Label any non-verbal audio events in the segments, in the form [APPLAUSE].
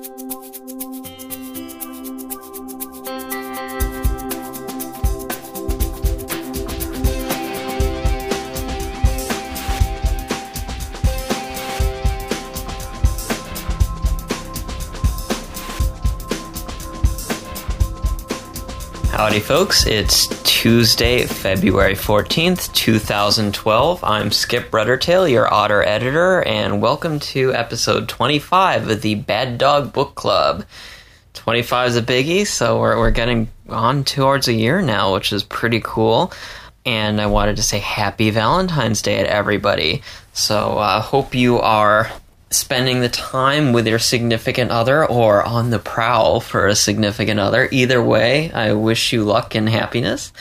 Thank you. Howdy, folks. It's Tuesday, February 14th, 2012. I'm Skip Ruddertail, your Otter editor, and welcome to episode 25 of the Bad Dog Book Club. 25 is a biggie, so we're, we're getting on towards a year now, which is pretty cool. And I wanted to say happy Valentine's Day to everybody. So I uh, hope you are spending the time with your significant other or on the prowl for a significant other. Either way, I wish you luck and happiness.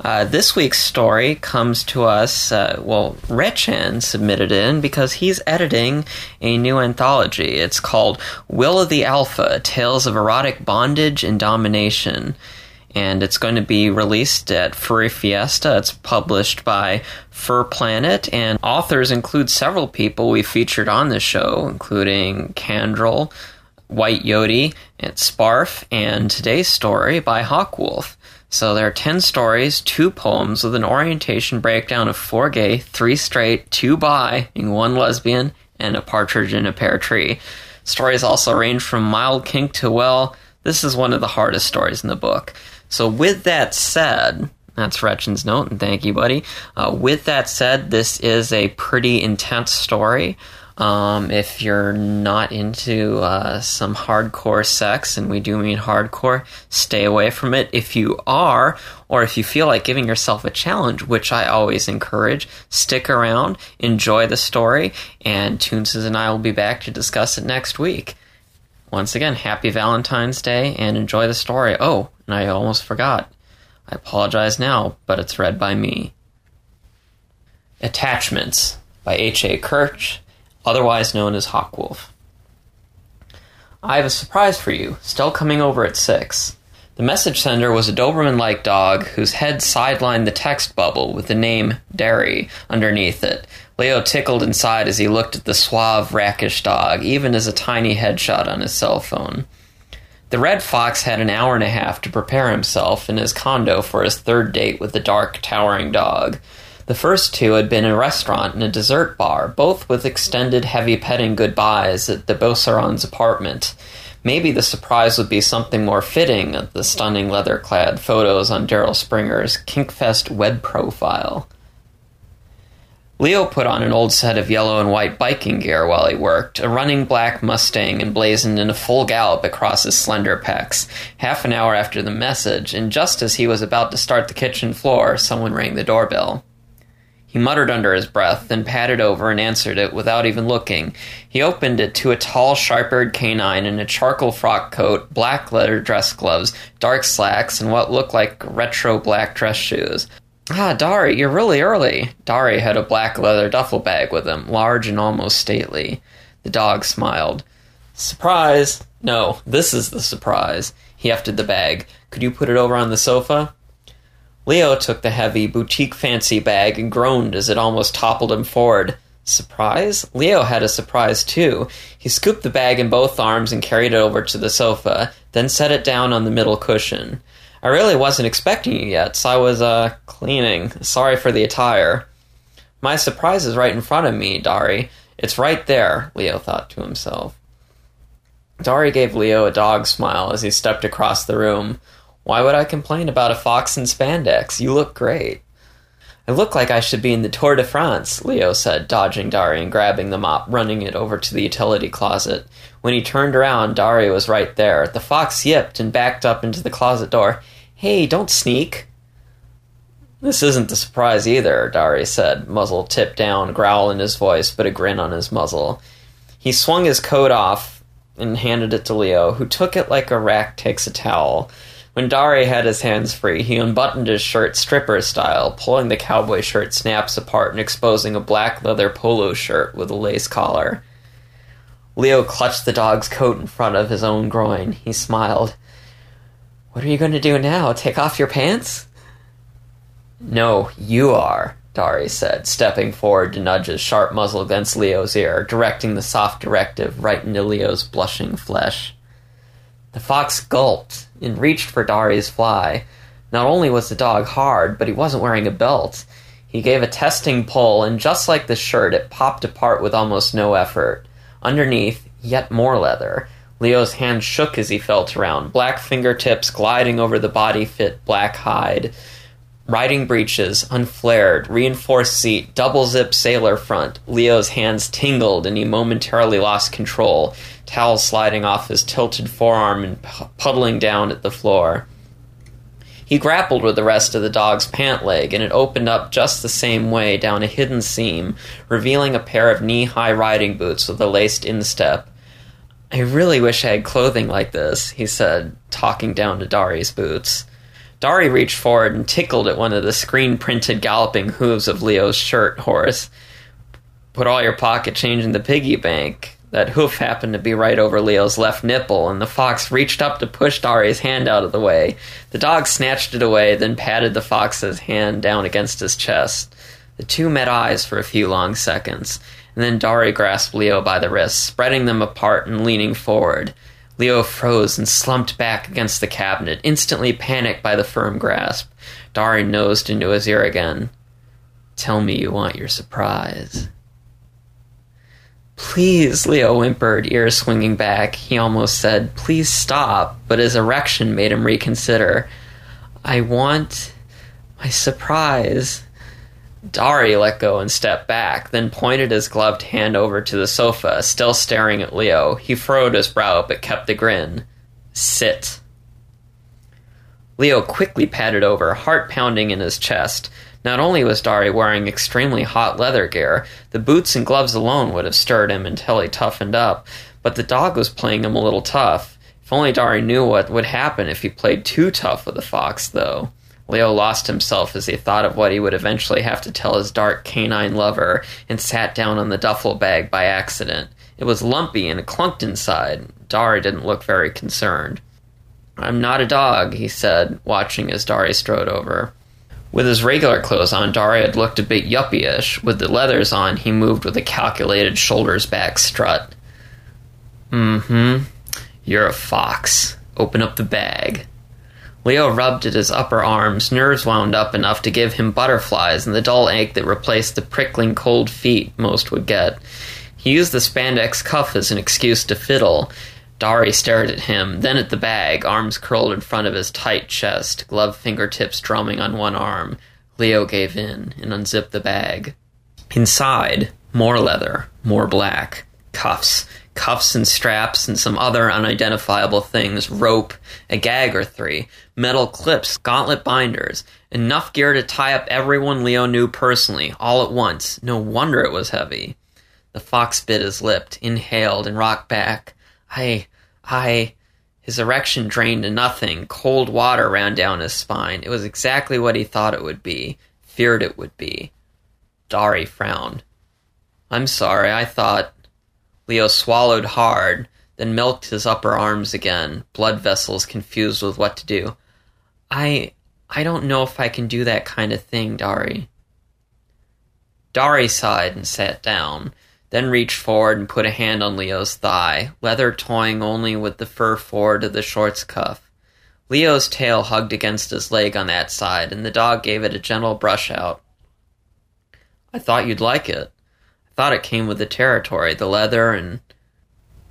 Uh, this week's story comes to us, uh, well, Rechan submitted in because he's editing a new anthology. It's called Will of the Alpha Tales of Erotic Bondage and Domination and it's going to be released at Furry Fiesta. It's published by Fur Planet, and authors include several people we featured on the show, including Kandrel, Whyte Yoté, and Sparf, and today's story by Hawkwolf. So there are 10 stories, two poems with an orientation breakdown of four gay, three straight, two bi, and one lesbian, and a partridge in a pear tree. Stories also range from mild kink to, well, this is one of the hardest stories in the book. So, with that said, that's Rechan's note, and thank you, buddy. Uh, with that said, this is a pretty intense story. Um, if you're not into uh, some hardcore sex, and we do mean hardcore, stay away from it. If you are, or if you feel like giving yourself a challenge, which I always encourage, stick around, enjoy the story, and Toonses and I will be back to discuss it next week. Once again, happy Valentine's Day and enjoy the story. Oh, and I almost forgot. I apologize now, but it's read by me. Attachments by H.A. Kirsch, otherwise known as Hawkwolf. I have a surprise for you, still coming over at 6. The message sender was a Doberman like dog whose head sidelined the text bubble with the name Dari underneath it, Leo tickled inside as he looked at the suave, rakish dog, even as a tiny headshot on his cell phone. The Red Fox had an hour and a half to prepare himself in his condo for his third date with the dark, towering dog. The first two had been a restaurant and a dessert bar, both with extended, heavy petting goodbyes at the Beaucerons' apartment. Maybe the surprise would be something more fitting of the stunning leather clad photos on Daryl Springer's Kinkfest web profile. Leo put on an old set of yellow and white biking gear while he worked, a running black Mustang emblazoned in a full gallop across his slender pecs. Half an hour after the message, and just as he was about to start the kitchen floor, someone rang the doorbell. He muttered under his breath, then padded over and answered it without even looking. He opened it to a tall, sharp-eared canine in a charcoal frock coat, black leather dress gloves, dark slacks, and what looked like retro black dress shoes. Ah, Dari, you're really early. Dari had a black leather duffel bag with him, large and almost stately. The dog smiled. Surprise! No, this is the surprise. He hefted the bag. Could you put it over on the sofa? Leo took the heavy, boutique fancy bag and groaned as it almost toppled him forward. Surprise? Leo had a surprise too. He scooped the bag in both arms and carried it over to the sofa, then set it down on the middle cushion. I really wasn't expecting you yet, so I was, uh, cleaning. Sorry for the attire. My surprise is right in front of me, Dari. It's right there, Leo thought to himself. Dari gave Leo a dog smile as he stepped across the room. Why would I complain about a fox in spandex? You look great. I look like I should be in the Tour de France, Leo said, dodging Dari and grabbing the mop, running it over to the utility closet. When he turned around, Dari was right there. The fox yipped and backed up into the closet door. Hey, don't sneak. This isn't a surprise either, Dari said, muzzle tipped down, growl in his voice, but a grin on his muzzle. He swung his coat off and handed it to Leo, who took it like a rack takes a towel. When Dari had his hands free, he unbuttoned his shirt stripper style, pulling the cowboy shirt snaps apart and exposing a black leather polo shirt with a lace collar. Leo clutched the dog's coat in front of his own groin. He smiled. What are you going to do now? Take off your pants? No, you are, Dari said, stepping forward to nudge his sharp muzzle against Leo's ear, directing the soft directive right into Leo's blushing flesh. The fox gulped and reached for Dari's fly. Not only was the dog hard, but he wasn't wearing a belt. He gave a testing pull, and just like the shirt, it popped apart with almost no effort. Underneath, yet more leather. Leo's hand shook as he felt around, black fingertips gliding over the body fit black hide. Riding breeches, unflared, reinforced seat, double zip sailor front. Leo's hands tingled and he momentarily lost control, towel sliding off his tilted forearm and puddling down at the floor. He grappled with the rest of the dog's pant leg, and it opened up just the same way down a hidden seam, revealing a pair of knee high riding boots with a laced instep. I really wish I had clothing like this, he said, talking down to Dari's boots. Dari reached forward and tickled at one of the screen printed galloping hooves of Leo's shirt horse. Put all your pocket change in the piggy bank. That hoof happened to be right over Leo's left nipple, and the fox reached up to push Dari's hand out of the way. The dog snatched it away, then patted the fox's hand down against his chest. The two met eyes for a few long seconds, and then Dari grasped Leo by the wrists, spreading them apart and leaning forward. Leo froze and slumped back against the cabinet, instantly panicked by the firm grasp. Dari nosed into his ear again. Tell me you want your surprise. Please, Leo whimpered, ears swinging back. He almost said, Please stop, but his erection made him reconsider. I want my surprise. Dari let go and stepped back, then pointed his gloved hand over to the sofa, still staring at Leo. He furrowed his brow but kept the grin. Sit. Leo quickly padded over, heart pounding in his chest. Not only was Dari wearing extremely hot leather gear, the boots and gloves alone would have stirred him until he toughened up, but the dog was playing him a little tough. If only Dari knew what would happen if he played too tough with the fox, though. Leo lost himself as he thought of what he would eventually have to tell his dark canine lover and sat down on the duffel bag by accident. It was lumpy and it clunked inside. Dari didn't look very concerned. I'm not a dog, he said, watching as Dari strode over. With his regular clothes on, Dari had looked a bit yuppie-ish. With the leathers on, he moved with a calculated shoulders back strut. Mm-hmm. You're a fox. Open up the bag. Leo rubbed at his upper arms, nerves wound up enough to give him butterflies and the dull ache that replaced the prickling cold feet most would get. He used the spandex cuff as an excuse to fiddle. Dari stared at him, then at the bag, arms curled in front of his tight chest, gloved fingertips drumming on one arm. Leo gave in and unzipped the bag. Inside, more leather, more black, cuffs, cuffs and straps and some other unidentifiable things, rope, a gag or three, metal clips, gauntlet binders, enough gear to tie up everyone Leo knew personally, all at once. No wonder it was heavy. The fox bit his lip, inhaled, and rocked back. I, I. His erection drained to nothing. Cold water ran down his spine. It was exactly what he thought it would be, feared it would be. Dari frowned. I'm sorry, I thought. Leo swallowed hard, then milked his upper arms again, blood vessels confused with what to do. I I don't know if I can do that kind of thing, Dari. Dari sighed and sat down, then reached forward and put a hand on Leo's thigh, leather toying only with the fur forward of the shorts cuff. Leo's tail hugged against his leg on that side, and the dog gave it a gentle brush out. I thought you'd like it I thought it came with the territory, the leather, and.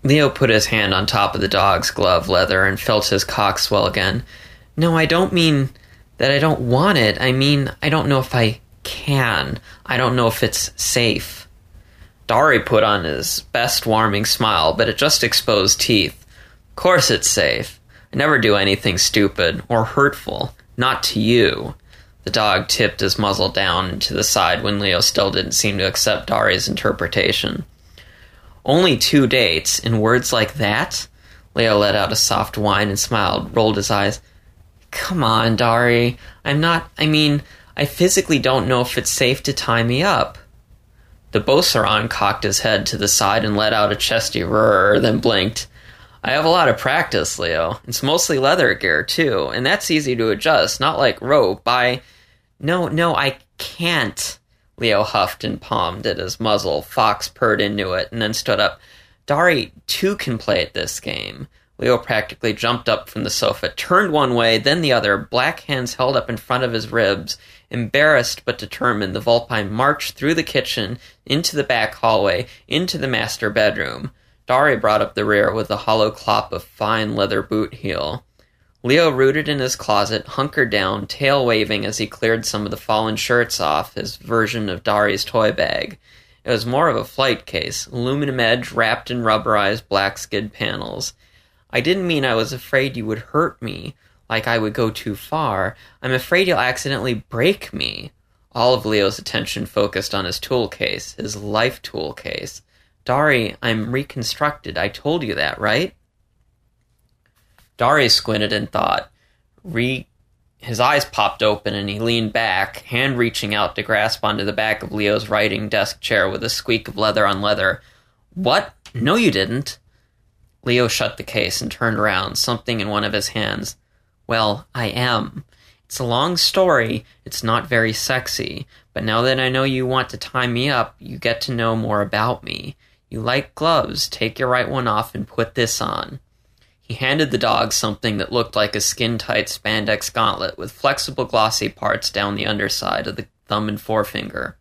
Leo put his hand on top of the dog's glove leather and felt his cock swell again. No, I don't mean that I don't want it. I mean, I don't know if I can. I don't know if it's safe. Dari put on his best warming smile, but it just exposed teeth. Of course it's safe. I never do anything stupid or hurtful. Not to you. The dog tipped his muzzle down to the side when Leo still didn't seem to accept Dari's interpretation. Only two dates, in words like that? Leo let out a soft whine and smiled, rolled his eyes. Come on, Dari. I'm not. I mean, I physically don't know if it's safe to tie me up. The Beauceron cocked his head to the side and let out a chesty roar, then blinked. I have a lot of practice, Leo. It's mostly leather gear, too, and that's easy to adjust, not like rope. I. No, no, I can't. Leo huffed and palmed at his muzzle. Fox purred into it and then stood up. Dari, too, can play at this game. Leo practically jumped up from the sofa, turned one way, then the other, black hands held up in front of his ribs. Embarrassed but determined, the Vulpine marched through the kitchen, into the back hallway, into the master bedroom. Dari brought up the rear with a hollow clop of fine leather boot heel. Leo rooted in his closet, hunkered down, tail waving as he cleared some of the fallen shirts off his version of Dari's toy bag. It was more of a flight case, aluminum edge wrapped in rubberized black skid panels. I didn't mean I was afraid you would hurt me, like I would go too far. I'm afraid you'll accidentally break me. All of Leo's attention focused on his tool case, his life tool case. Dari, I'm reconstructed. I told you that, right? Dari squinted and thought. Re- his eyes popped open and he leaned back, hand reaching out to grasp onto the back of Leo's writing desk chair with a squeak of leather on leather. What? No, you didn't. Leo shut the case and turned around, something in one of his hands. Well, I am. It's a long story. It's not very sexy. But now that I know you want to tie me up, you get to know more about me. You like gloves. Take your right one off and put this on. He handed the dog something that looked like a skin tight spandex gauntlet with flexible glossy parts down the underside of the thumb and forefinger.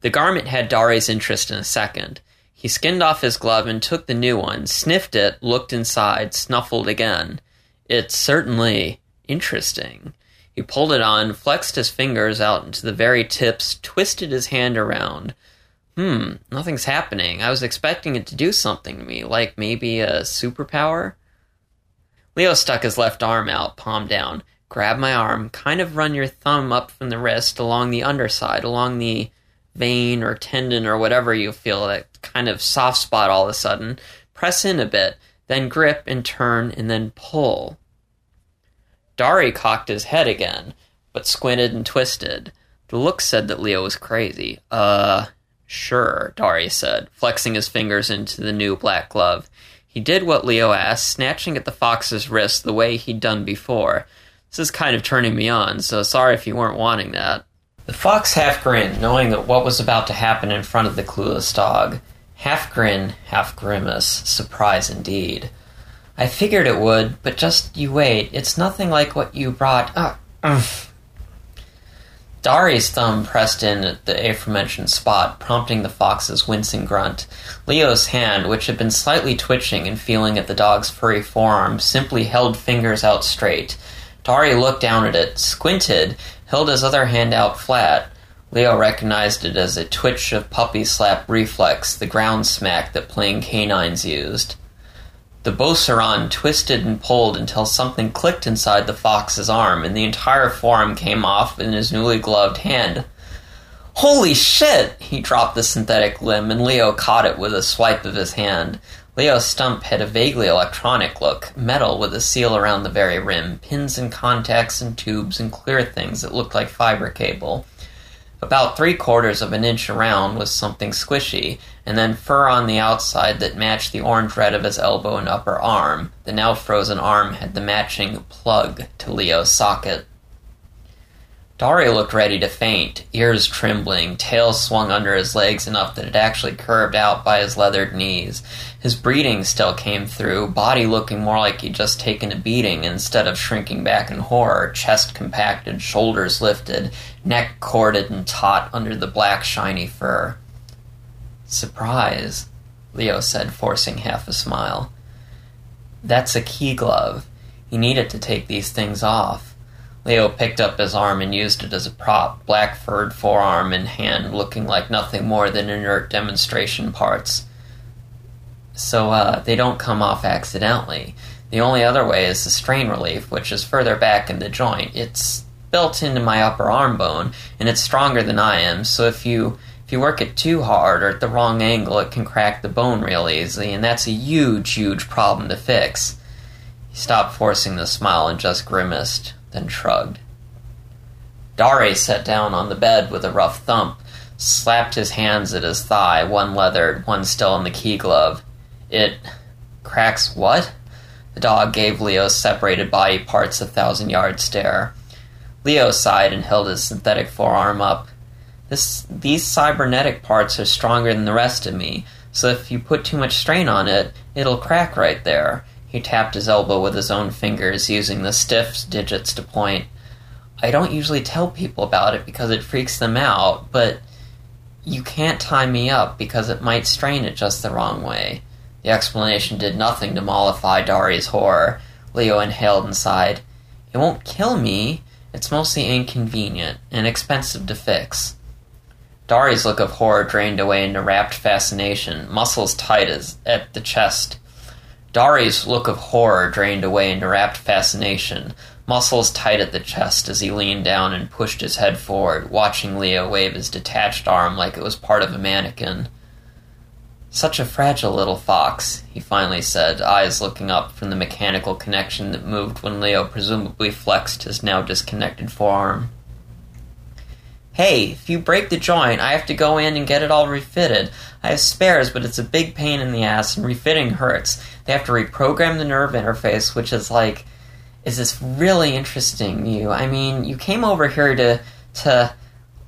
The garment had Dari's interest in a second. He skinned off his glove and took the new one, sniffed it, looked inside, snuffled again. It's certainly interesting. He pulled it on, flexed his fingers out into the very tips, twisted his hand around. Hmm, nothing's happening. I was expecting it to do something to me, like maybe a superpower. Leo stuck his left arm out, palm down. Grab my arm, kind of run your thumb up from the wrist along the underside, along the vein or tendon or whatever you feel that kind of soft spot all of a sudden. Press in a bit, then grip and turn and then pull. Dari cocked his head again, but squinted and twisted. The look said that Leo was crazy. Uh, sure, Dari said, flexing his fingers into the new black glove. He did what Leo asked, snatching at the fox's wrist the way he'd done before. This is kind of turning me on, so sorry if you weren't wanting that. The fox half grinned, knowing that what was about to happen in front of the clueless dog. Half grin, half grimace. Surprise indeed. I figured it would, but just you wait. It's nothing like what you brought. Uh, uh. Dari's thumb pressed in at the aforementioned spot, prompting the fox's wincing grunt. Leo's hand, which had been slightly twitching and feeling at the dog's furry forearm, simply held fingers out straight. Dari looked down at it, squinted, held his other hand out flat. Leo recognized it as a twitch of puppy slap reflex, the ground smack that playing canines used. The Beauceron twisted and pulled until something clicked inside the fox's arm, and the entire forearm came off in his newly gloved hand. Holy shit! He dropped the synthetic limb, and Leo caught it with a swipe of his hand. Leo's stump had a vaguely electronic look, metal with a seal around the very rim, pins and contacts and tubes and clear things that looked like fiber cable. About three quarters of an inch around was something squishy, and then fur on the outside that matched the orange red of his elbow and upper arm. The now frozen arm had the matching plug to Leo's socket. Dari looked ready to faint, ears trembling, tail swung under his legs enough that it actually curved out by his leathered knees. His breathing still came through, body looking more like he'd just taken a beating instead of shrinking back in horror, chest compacted, shoulders lifted, neck corded and taut under the black shiny fur. Surprise, Leo said, forcing half a smile. That's a key glove. You need it to take these things off. Leo picked up his arm and used it as a prop, black furred forearm and hand looking like nothing more than inert demonstration parts. So, uh, they don't come off accidentally. The only other way is the strain relief, which is further back in the joint. It's built into my upper arm bone, and it's stronger than I am, so if you if you work it too hard or at the wrong angle, it can crack the bone real easily, and that's a huge, huge problem to fix. He stopped forcing the smile and just grimaced then shrugged. Dari sat down on the bed with a rough thump, slapped his hands at his thigh, one leathered, one still in the key glove. It cracks what? The dog gave Leo's separated body parts a thousand yard stare. Leo sighed and held his synthetic forearm up. This these cybernetic parts are stronger than the rest of me, so if you put too much strain on it, it'll crack right there. He tapped his elbow with his own fingers, using the stiff digits to point. I don't usually tell people about it because it freaks them out, but you can't tie me up because it might strain it just the wrong way. The explanation did nothing to mollify Dari's horror. Leo inhaled and sighed. It won't kill me. It's mostly inconvenient and expensive to fix. Dari's look of horror drained away into rapt fascination, muscles tight as at the chest. Dari's look of horror drained away into rapt fascination, muscles tight at the chest as he leaned down and pushed his head forward, watching Leo wave his detached arm like it was part of a mannequin. Such a fragile little fox, he finally said, eyes looking up from the mechanical connection that moved when Leo presumably flexed his now disconnected forearm. Hey, if you break the joint, I have to go in and get it all refitted. I have spares, but it's a big pain in the ass, and refitting hurts. They have to reprogram the nerve interface, which is like, is this really interesting you? I mean, you came over here to, to.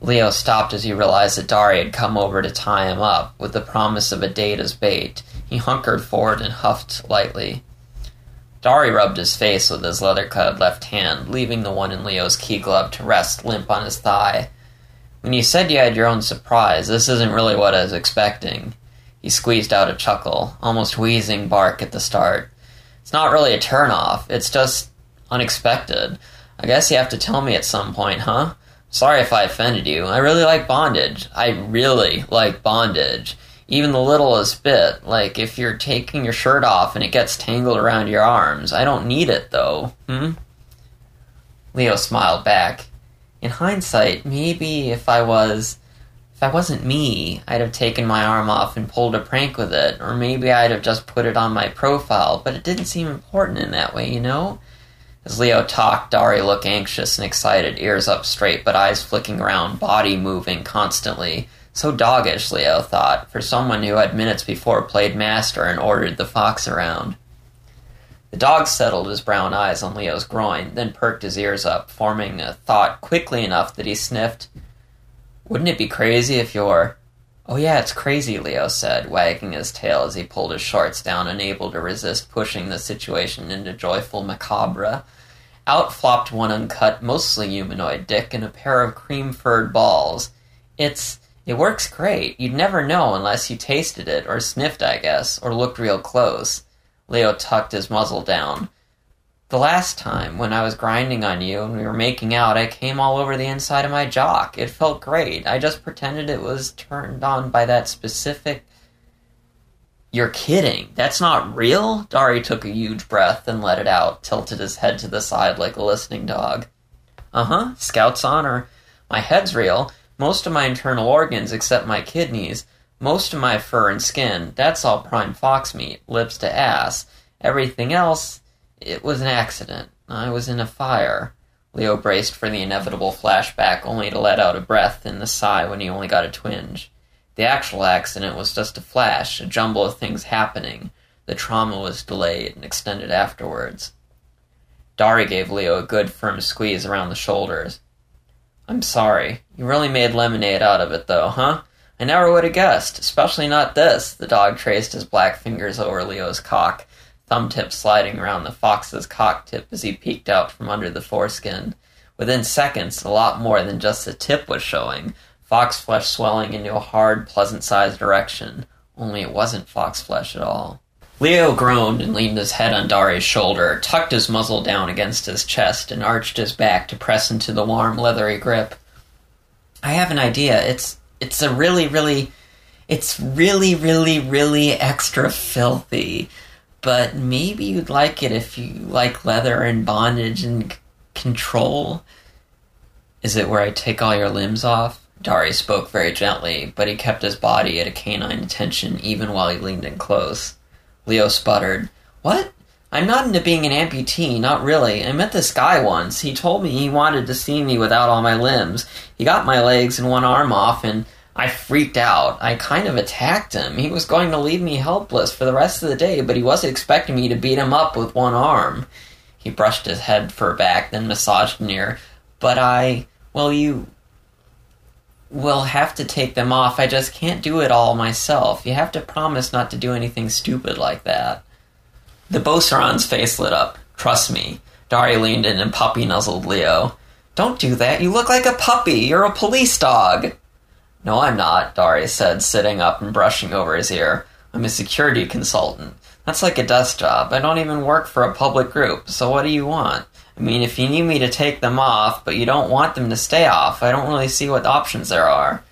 Leo stopped as he realized that Dari had come over to tie him up, with the promise of a date as bait. He hunkered forward and huffed lightly. Dari rubbed his face with his leather clad left hand, leaving the one in Leo's key glove to rest limp on his thigh. When you said you had your own surprise, this isn't really what I was expecting. He squeezed out a chuckle, almost wheezing bark at the start. It's not really a turnoff, it's just unexpected. I guess you have to tell me at some point, huh? Sorry if I offended you. I really like bondage. I really like bondage. Even the littlest bit. Like if you're taking your shirt off and it gets tangled around your arms. I don't need it though. Hmm? Leo smiled back. In hindsight, maybe if I was if I wasn't me, I'd have taken my arm off and pulled a prank with it, or maybe I'd have just put it on my profile, but it didn't seem important in that way, you know? As Leo talked, Dari looked anxious and excited, ears up straight, but eyes flicking around, body moving constantly. So doggish, Leo thought, for someone who had minutes before played master and ordered the fox around. The dog settled his brown eyes on Leo's groin, then perked his ears up, forming a thought quickly enough that he sniffed. Wouldn't it be crazy if you're. Oh, yeah, it's crazy, Leo said, wagging his tail as he pulled his shorts down, unable to resist pushing the situation into joyful macabre. Out flopped one uncut, mostly humanoid dick and a pair of cream furred balls. It's. It works great. You'd never know unless you tasted it, or sniffed, I guess, or looked real close. Leo tucked his muzzle down. The last time, when I was grinding on you and we were making out, I came all over the inside of my jock. It felt great. I just pretended it was turned on by that specific. You're kidding. That's not real? Dari took a huge breath and let it out, tilted his head to the side like a listening dog. Uh huh, Scout's honor. My head's real. Most of my internal organs, except my kidneys. Most of my fur and skin, that's all prime fox meat, lips to ass. Everything else, it was an accident. I was in a fire. Leo braced for the inevitable flashback, only to let out a breath and a sigh when he only got a twinge. The actual accident was just a flash, a jumble of things happening. The trauma was delayed and extended afterwards. Dari gave Leo a good firm squeeze around the shoulders. I'm sorry. You really made lemonade out of it, though, huh? I never would have guessed, especially not this. The dog traced his black fingers over Leo's cock, thumb tip sliding around the fox's cock tip as he peeked out from under the foreskin. Within seconds, a lot more than just the tip was showing, fox flesh swelling into a hard, pleasant sized erection. Only it wasn't fox flesh at all. Leo groaned and leaned his head on Dari's shoulder, tucked his muzzle down against his chest, and arched his back to press into the warm, leathery grip. I have an idea. It's it's a really, really, it's really, really, really extra filthy. But maybe you'd like it if you like leather and bondage and control. Is it where I take all your limbs off? Dari spoke very gently, but he kept his body at a canine attention even while he leaned in close. Leo sputtered, What? I'm not into being an amputee, not really. I met this guy once. He told me he wanted to see me without all my limbs. He got my legs and one arm off, and I freaked out. I kind of attacked him. He was going to leave me helpless for the rest of the day, but he wasn't expecting me to beat him up with one arm. He brushed his head fur back, then massaged near. But I. Well, you. will have to take them off. I just can't do it all myself. You have to promise not to do anything stupid like that. The Beauceron's face lit up. Trust me. Dari leaned in and puppy nuzzled Leo. Don't do that. You look like a puppy. You're a police dog. No, I'm not, Dari said, sitting up and brushing over his ear. I'm a security consultant. That's like a desk job. I don't even work for a public group, so what do you want? I mean, if you need me to take them off, but you don't want them to stay off, I don't really see what options there are.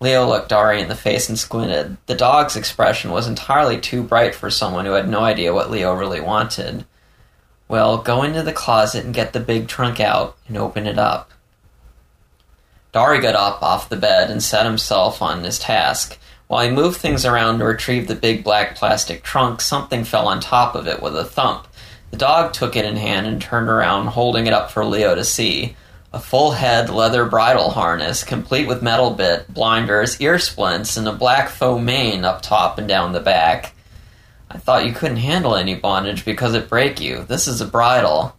Leo looked Dari in the face and squinted. The dog's expression was entirely too bright for someone who had no idea what Leo really wanted. Well, go into the closet and get the big trunk out and open it up. Dari got up off the bed and set himself on his task. While he moved things around to retrieve the big black plastic trunk, something fell on top of it with a thump. The dog took it in hand and turned around, holding it up for Leo to see. A full head leather bridle harness, complete with metal bit, blinders, ear splints, and a black faux mane up top and down the back. I thought you couldn't handle any bondage because it break you. This is a bridle.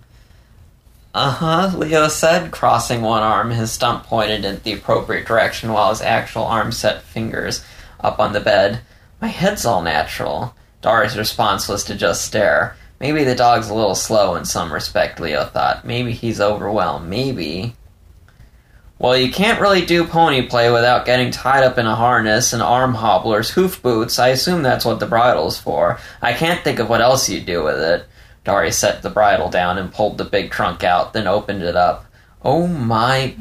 Uh huh, Leo said, crossing one arm, his stump pointed in the appropriate direction while his actual arm set fingers up on the bed. My head's all natural. Dari's response was to just stare. Maybe the dog's a little slow in some respect, Leo thought. Maybe he's overwhelmed. Maybe. Well, you can't really do pony play without getting tied up in a harness and arm hobblers, hoof boots. I assume that's what the bridle's for. I can't think of what else you'd do with it. Dari set the bridle down and pulled the big trunk out, then opened it up. Oh my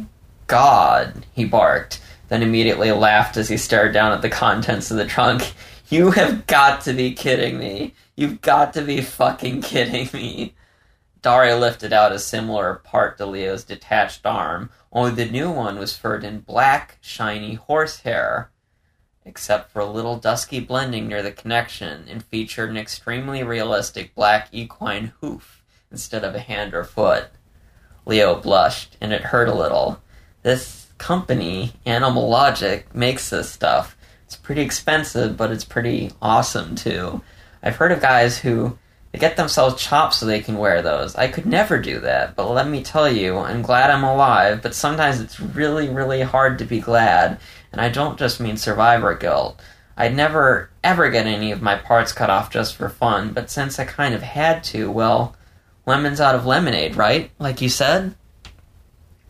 god, he barked, then immediately laughed as he stared down at the contents of the trunk. [LAUGHS] You have got to be kidding me. You've got to be fucking kidding me. Daria lifted out a similar part to Leo's detached arm, only the new one was furred in black, shiny horsehair, except for a little dusky blending near the connection, and featured an extremely realistic black equine hoof instead of a hand or foot. Leo blushed, and it hurt a little. This company, Animal Logic, makes this stuff. It's pretty expensive, but it's pretty awesome too. I've heard of guys who they get themselves chopped so they can wear those. I could never do that, but let me tell you, I'm glad I'm alive, but sometimes it's really, really hard to be glad, and I don't just mean survivor guilt. I'd never, ever get any of my parts cut off just for fun, but since I kind of had to, well, lemons out of lemonade, right? Like you said?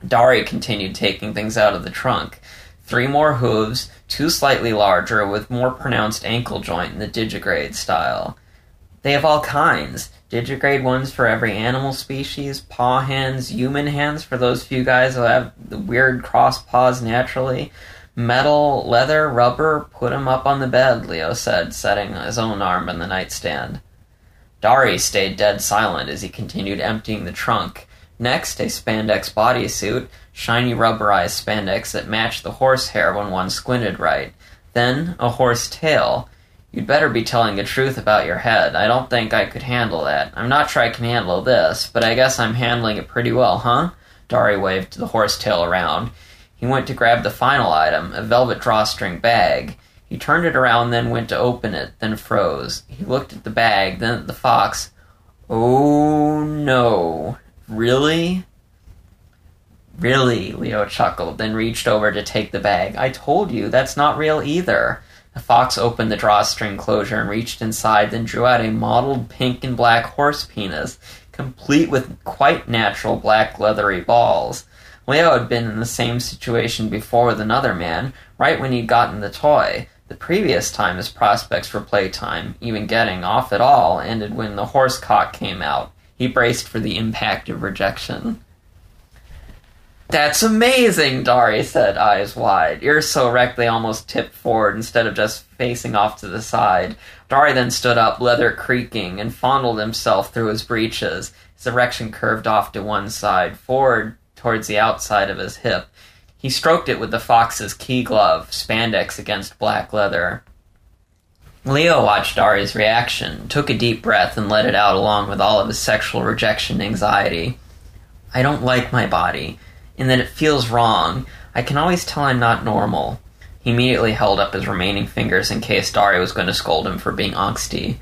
Dari continued taking things out of the trunk. Three more hooves, two slightly larger with more pronounced ankle joint in the digigrade style. They have all kinds. Digigrade ones for every animal species, paw hands, human hands for those few guys who have the weird cross paws naturally. Metal, leather, rubber, put 'em up on the bed, Leo said, setting his own arm on the nightstand. Dari stayed dead silent as he continued emptying the trunk. Next, a spandex bodysuit, shiny rubberized spandex that matched the horsehair when one squinted right. Then, a horse tail. You'd better be telling the truth about your head. I don't think I could handle that. I'm not sure I can handle this, but I guess I'm handling it pretty well, huh? Dari waved the horse tail around. He went to grab the final item, a velvet drawstring bag. He turned it around, then went to open it, then froze. He looked at the bag, then at the fox. Oh no. Really? Really? Leo chuckled, then reached over to take the bag. I told you, that's not real either. The fox opened the drawstring closure and reached inside, then drew out a mottled pink and black horse penis, complete with quite natural black leathery balls. Leo had been in the same situation before with another man, right when he'd gotten the toy. The previous time his prospects for playtime, even getting off at all, ended when the horse cock came out. He braced for the impact of rejection. That's amazing, Dari said, eyes wide. Ears so erect they almost tipped forward instead of just facing off to the side. Dari then stood up, leather creaking, and fondled himself through his breeches. His erection curved off to one side, forward towards the outside of his hip. He stroked it with the fox's key glove, spandex against black leather. Leo watched Dari's reaction, took a deep breath, and let it out along with all of his sexual rejection anxiety. I don't like my body in that it feels wrong. I can always tell I'm not normal. He immediately held up his remaining fingers in case Dari was going to scold him for being angsty.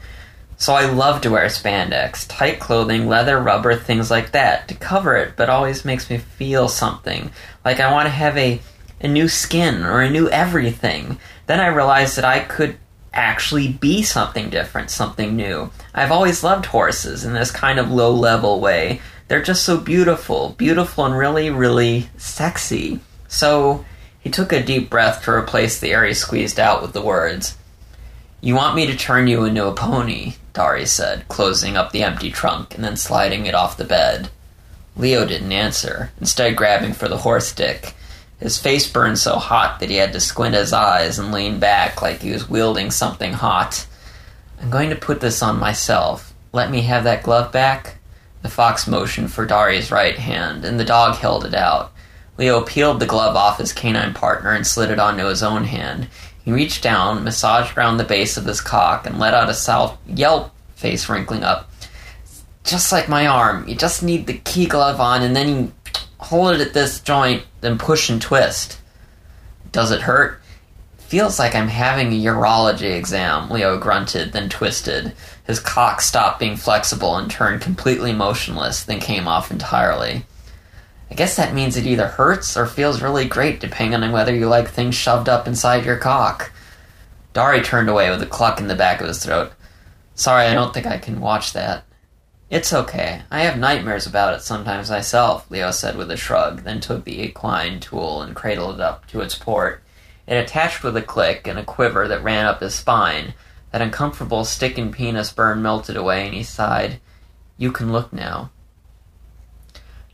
So I love to wear spandex, tight clothing, leather, rubber, things like that, to cover it, but always makes me feel something. Like I want to have a a new skin or a new everything. Then I realized that I could actually be something different, something new. I've always loved horses in this kind of low level way. They're just so beautiful, beautiful and really, really sexy. So he took a deep breath to replace the air he squeezed out with the words. You want me to turn you into a pony, Dari said, closing up the empty trunk and then sliding it off the bed. Leo didn't answer, instead grabbing for the horse dick. His face burned so hot that he had to squint his eyes and lean back like he was wielding something hot. I'm going to put this on myself. Let me have that glove back? The fox motioned for Dari's right hand, and the dog held it out. Leo peeled the glove off his canine partner and slid it onto his own hand. He reached down, massaged around the base of his cock, and let out a soft yelp, face wrinkling up. Just like my arm, you just need the key glove on, and then you hold it at this joint, then push and twist. Does it hurt? Feels like I'm having a urology exam, Leo grunted, then twisted. His cock stopped being flexible and turned completely motionless, then came off entirely. I guess that means it either hurts or feels really great, depending on whether you like things shoved up inside your cock. Dari turned away with a cluck in the back of his throat. Sorry, I don't think I can watch that. It's okay. I have nightmares about it sometimes myself, Leo said with a shrug, then took the equine tool and cradled it up to its port. It attached with a click and a quiver that ran up his spine. That uncomfortable stick and penis burn melted away, and he sighed. You can look now.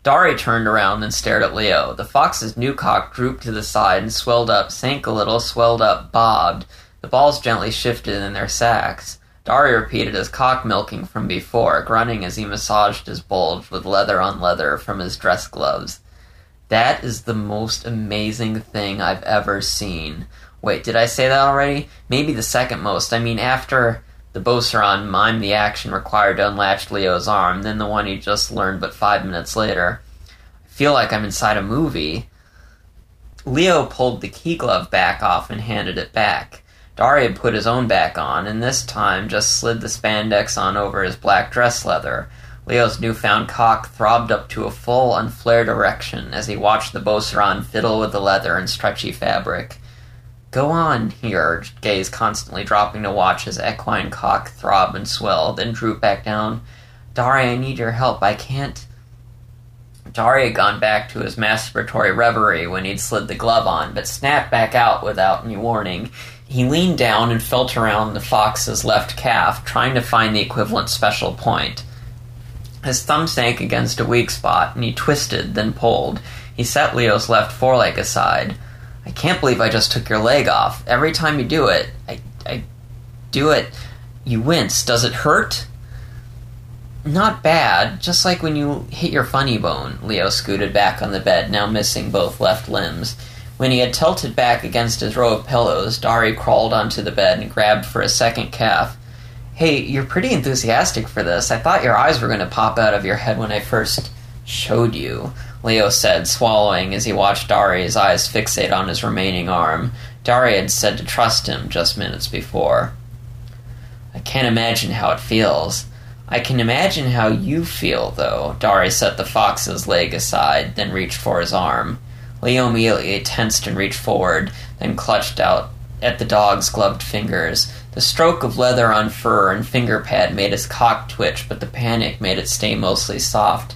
Dari turned around and stared at Leo. The fox's new cock drooped to the side and swelled up, sank a little, swelled up, bobbed. The balls gently shifted in their sacks. Dari repeated his cock milking from before, grunting as he massaged his bulge with leather on leather from his dress gloves. That is the most amazing thing I've ever seen. Wait, did I say that already? Maybe the second most. I mean, after the Beauceron mimed the action required to unlatch Leo's arm, then the one he just learned but five minutes later. I feel like I'm inside a movie. Leo pulled the key glove back off and handed it back. Dari had put his own back on, and this time just slid the spandex on over his black dress leather. Leo's newfound cock throbbed up to a full, unflared erection as he watched the Beauceron fiddle with the leather and stretchy fabric. Go on, he urged, gaze constantly dropping to watch his equine cock throb and swell, then droop back down. Dari, I need your help. I can't. Dari had gone back to his masturbatory reverie when he'd slid the glove on, but snapped back out without any warning. He leaned down and felt around the fox's left calf, trying to find the equivalent special point. His thumb sank against a weak spot, and he twisted, then pulled. He set Leo's left foreleg aside. I can't believe I just took your leg off. Every time you do it, I, I do it, you wince. Does it hurt? Not bad, just like when you hit your funny bone. Leo scooted back on the bed, now missing both left limbs. When he had tilted back against his row of pillows, Dari crawled onto the bed and grabbed for a second calf. Hey, you're pretty enthusiastic for this. I thought your eyes were going to pop out of your head when I first showed you, Leo said, swallowing as he watched Dari's eyes fixate on his remaining arm. Dari had said to trust him just minutes before. I can't imagine how it feels. I can imagine how you feel, though. Dari set the fox's leg aside, then reached for his arm. Leo immediately tensed and reached forward, then clutched out at the dog's gloved fingers. The stroke of leather on fur and finger pad made his cock twitch, but the panic made it stay mostly soft.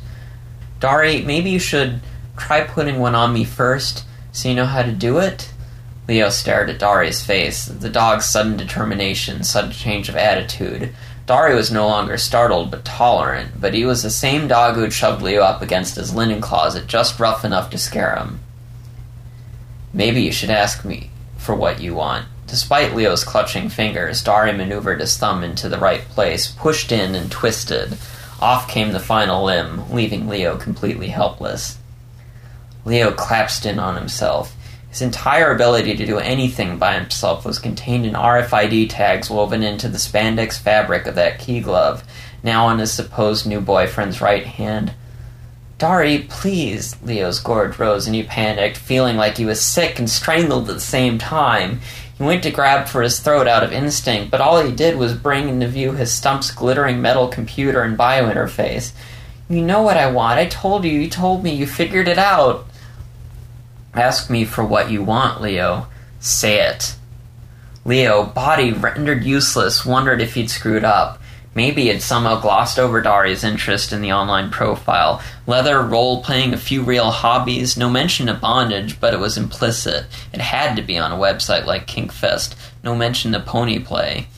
Dari, maybe you should try putting one on me first, so you know how to do it? Leo stared at Dari's face, the dog's sudden determination, sudden change of attitude. Dari was no longer startled, but tolerant, but he was the same dog who had shoved Leo up against his linen closet just rough enough to scare him. Maybe you should ask me for what you want. Despite Leo's clutching fingers, Dari maneuvered his thumb into the right place, pushed in, and twisted. Off came the final limb, leaving Leo completely helpless. Leo collapsed in on himself. His entire ability to do anything by himself was contained in RFID tags woven into the spandex fabric of that key glove, now on his supposed new boyfriend's right hand. Dari, please! Leo's gorge rose and he panicked, feeling like he was sick and strangled at the same time. He went to grab for his throat out of instinct, but all he did was bring into view his stump's glittering metal computer and bio interface. You know what I want. I told you. You told me. You figured it out. Ask me for what you want, Leo. Say it. Leo, body rendered useless, wondered if he'd screwed up. Maybe he'd somehow glossed over Dari's interest in the online profile. Leather, role playing, a few real hobbies, no mention of bondage, but it was implicit. It had to be on a website like Kinkfest. No mention of pony play.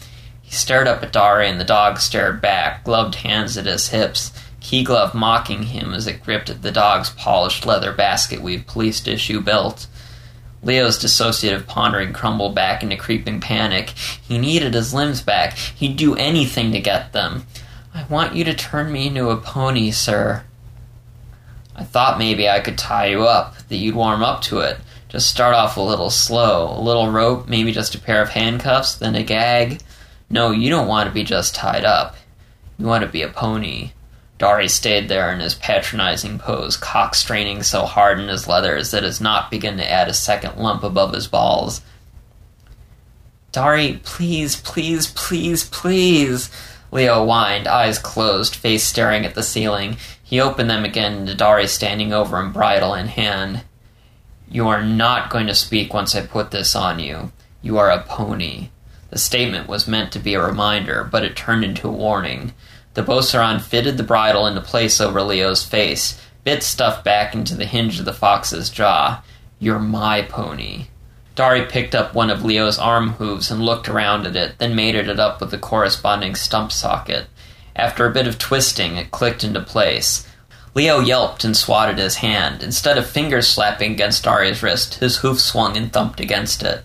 He stared up at Dari, and the dog stared back, gloved hands at his hips. Key glove mocking him as it gripped at the dog's polished leather basket weave police issue belt. Leo's dissociative pondering crumbled back into creeping panic. He needed his limbs back. He'd do anything to get them. I want you to turn me into a pony, sir. I thought maybe I could tie you up, that you'd warm up to it. Just start off a little slow. A little rope, maybe just a pair of handcuffs, then a gag. No, you don't want to be just tied up. You want to be a pony. Dari stayed there in his patronizing pose, cock straining so hard in his leathers that his knot began to add a second lump above his balls. Dari, please, please, please, please. Leo whined, eyes closed, face staring at the ceiling. He opened them again to Dari standing over him, bridle in hand. You are not going to speak once I put this on you. You are a pony. The statement was meant to be a reminder, but it turned into a warning. The Beauceron fitted the bridle into place over Leo's face, bit stuffed back into the hinge of the fox's jaw. You're my pony. Dari picked up one of Leo's arm hooves and looked around at it, then mated it up with the corresponding stump socket. After a bit of twisting, it clicked into place. Leo yelped and swatted his hand. Instead of fingers slapping against Dari's wrist, his hoof swung and thumped against it.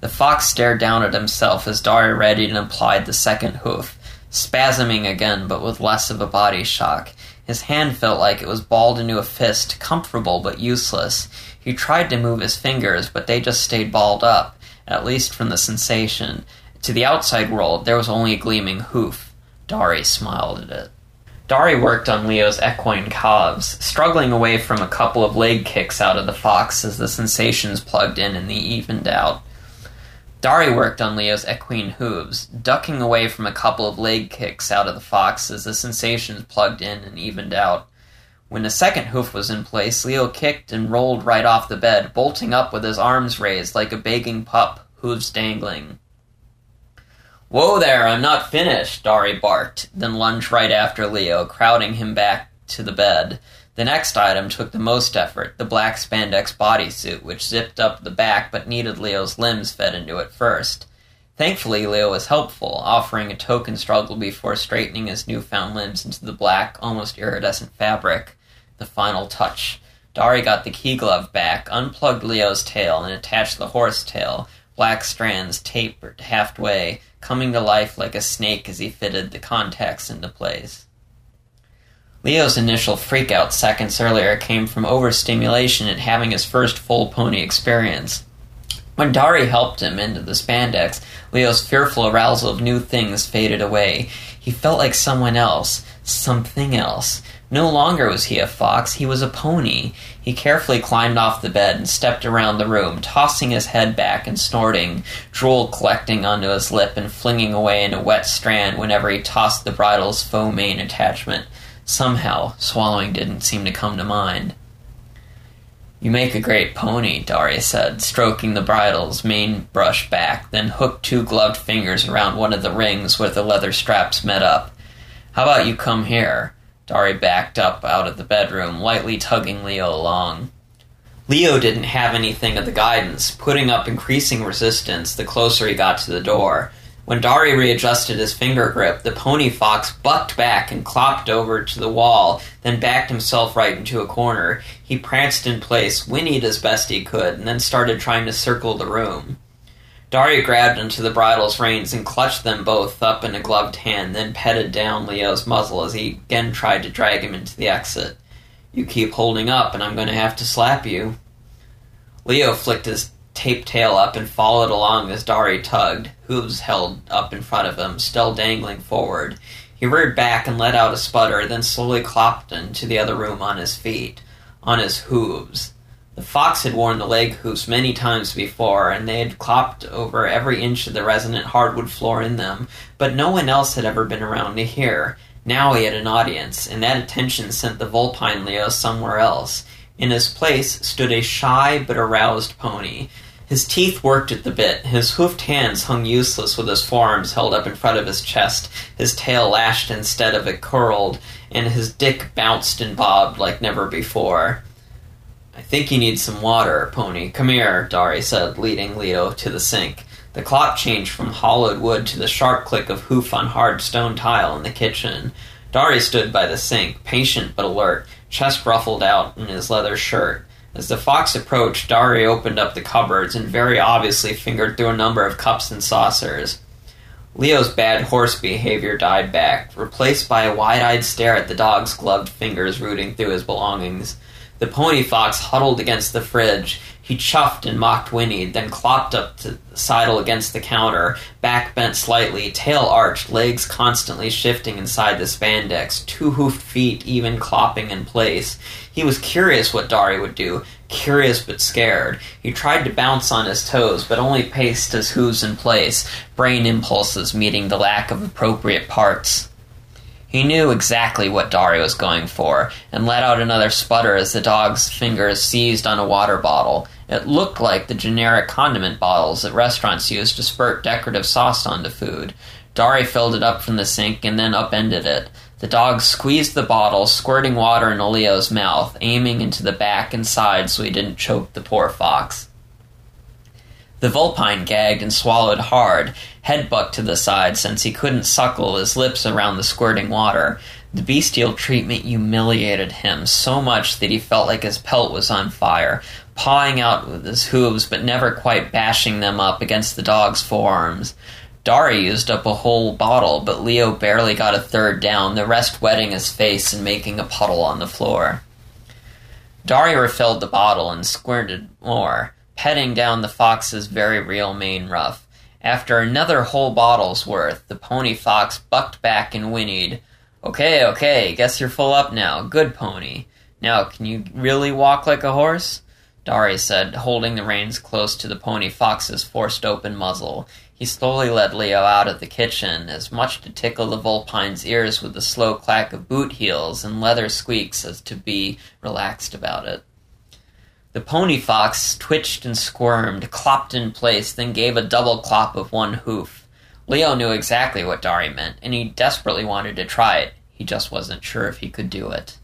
The fox stared down at himself as Dari readied and applied the second hoof spasming again, but with less of a body shock. His hand felt like it was balled into a fist, comfortable but useless. He tried to move his fingers, but they just stayed balled up, at least from the sensation. To the outside world, there was only a gleaming hoof. Dari smiled at it. Dari worked on Leo's equine calves, struggling away from a couple of leg kicks out of the fox as the sensations plugged in and they evened out. Dari worked on Leo's equine hooves, ducking away from a couple of leg kicks out of the fox as the sensations plugged in and evened out. When the second hoof was in place, Leo kicked and rolled right off the bed, bolting up with his arms raised like a begging pup, hooves dangling. Whoa there, I'm not finished, Dari barked, then lunged right after Leo, crowding him back to the bed. The next item took the most effort, the black spandex bodysuit, which zipped up the back but needed Leo's limbs fed into it first. Thankfully, Leo was helpful, offering a token struggle before straightening his newfound limbs into the black, almost iridescent fabric. The final touch. Dari got the key glove back, unplugged Leo's tail, and attached the horse tail, black strands tapered halfway, coming to life like a snake as he fitted the contacts into place. Leo's initial freakout seconds earlier came from overstimulation and having his first full pony experience. When Dari helped him into the spandex, Leo's fearful arousal of new things faded away. He felt like someone else, something else. No longer was he a fox, he was a pony. He carefully climbed off the bed and stepped around the room, tossing his head back and snorting, drool collecting onto his lip and flinging away in a wet strand whenever he tossed the bridle's faux mane attachment. Somehow, swallowing didn't seem to come to mind. You make a great pony, Dari said, stroking the bridle's mane brush back, then hooked two gloved fingers around one of the rings where the leather straps met up. How about you come here? Dari backed up out of the bedroom, lightly tugging Leo along. Leo didn't have anything of the guidance, putting up increasing resistance the closer he got to the door. When Dari readjusted his finger grip, the pony fox bucked back and clopped over to the wall, then backed himself right into a corner. He pranced in place, whinnied as best he could, and then started trying to circle the room. Dari grabbed into the bridle's reins and clutched them both up in a gloved hand, then petted down Leo's muzzle as he again tried to drag him into the exit. You keep holding up, and I'm going to have to slap you. Leo flicked his taped tail up and followed along as Dari tugged, hooves held up in front of him, still dangling forward. He reared back and let out a sputter, then slowly clopped into the other room on his feet, on his hooves. The fox had worn the leg hoofs many times before, and they had clopped over every inch of the resonant hardwood floor in them, but no one else had ever been around to hear. Now he had an audience, and that attention sent the vulpine Leo somewhere else. In his place stood a shy but aroused pony. His teeth worked at the bit, his hoofed hands hung useless with his forearms held up in front of his chest, his tail lashed instead of it curled, and his dick bounced and bobbed like never before. I think you need some water, Pony. Come here, Dari said, leading Leo to the sink. The clock changed from hollowed wood to the sharp click of hoof on hard stone tile in the kitchen. Dari stood by the sink, patient but alert, chest ruffled out in his leather shirt. As the fox approached, Dari opened up the cupboards and very obviously fingered through a number of cups and saucers. Leo's bad horse behavior died back, replaced by a wide eyed stare at the dog's gloved fingers rooting through his belongings. The pony fox huddled against the fridge. He chuffed and mocked whinnied, then clopped up to sidle against the counter, back bent slightly, tail arched, legs constantly shifting inside the spandex, two hoofed feet even clopping in place. He was curious what Dari would do, curious but scared. He tried to bounce on his toes, but only paced his hooves in place, brain impulses meeting the lack of appropriate parts. He knew exactly what Dari was going for, and let out another sputter as the dog's fingers seized on a water bottle. It looked like the generic condiment bottles that restaurants use to spurt decorative sauce onto food. Dari filled it up from the sink and then upended it. The dog squeezed the bottle, squirting water into Leo's mouth, aiming into the back and side so he didn't choke the poor fox. The vulpine gagged and swallowed hard, head bucked to the side since he couldn't suckle his lips around the squirting water. The bestial treatment humiliated him so much that he felt like his pelt was on fire, pawing out with his hooves but never quite bashing them up against the dog's forearms. Dari used up a whole bottle, but Leo barely got a third down, the rest wetting his face and making a puddle on the floor. Dari refilled the bottle and squirted more, petting down the fox's very real mane ruff. After another whole bottle's worth, the pony fox bucked back and whinnied, Okay, okay, guess you're full up now. Good pony. Now, can you really walk like a horse? Dari said, holding the reins close to the pony fox's forced open muzzle. He slowly led Leo out of the kitchen, as much to tickle the vulpine's ears with the slow clack of boot heels and leather squeaks as to be relaxed about it. The pony fox twitched and squirmed, clopped in place, then gave a double clop of one hoof. Leo knew exactly what Dari meant, and he desperately wanted to try it. He just wasn't sure if he could do it.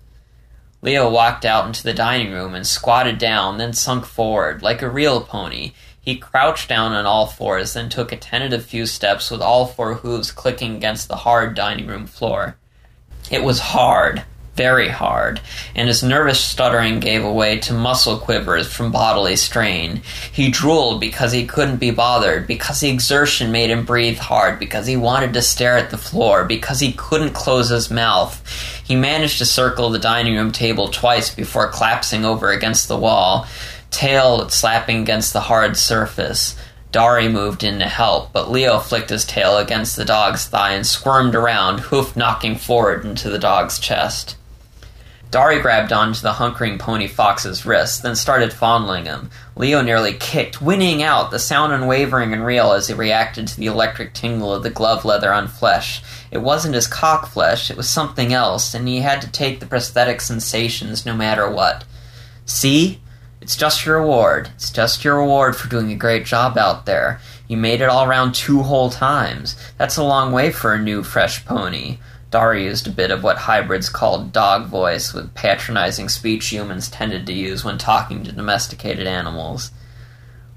Leo walked out into the dining room and squatted down, then sunk forward, like a real pony, he crouched down on all fours, then took a tentative few steps with all four hooves clicking against the hard dining room floor. It was hard, very hard, and his nervous stuttering gave way to muscle quivers from bodily strain. He drooled because he couldn't be bothered, because the exertion made him breathe hard, because he wanted to stare at the floor, because he couldn't close his mouth. He managed to circle the dining room table twice before collapsing over against the wall tail slapping against the hard surface. Dari moved in to help, but Leo flicked his tail against the dog's thigh and squirmed around, hoof knocking forward into the dog's chest. Dari grabbed onto the hunkering pony fox's wrist, then started fondling him. Leo nearly kicked, whinnying out, the sound unwavering and real as he reacted to the electric tingle of the glove leather on flesh. It wasn't his cock flesh, it was something else, and he had to take the prosthetic sensations no matter what. See? It's just your reward. It's just your reward for doing a great job out there. You made it all around two whole times. That's a long way for a new, fresh pony. Dari used a bit of what hybrids called dog voice, with patronizing speech humans tended to use when talking to domesticated animals.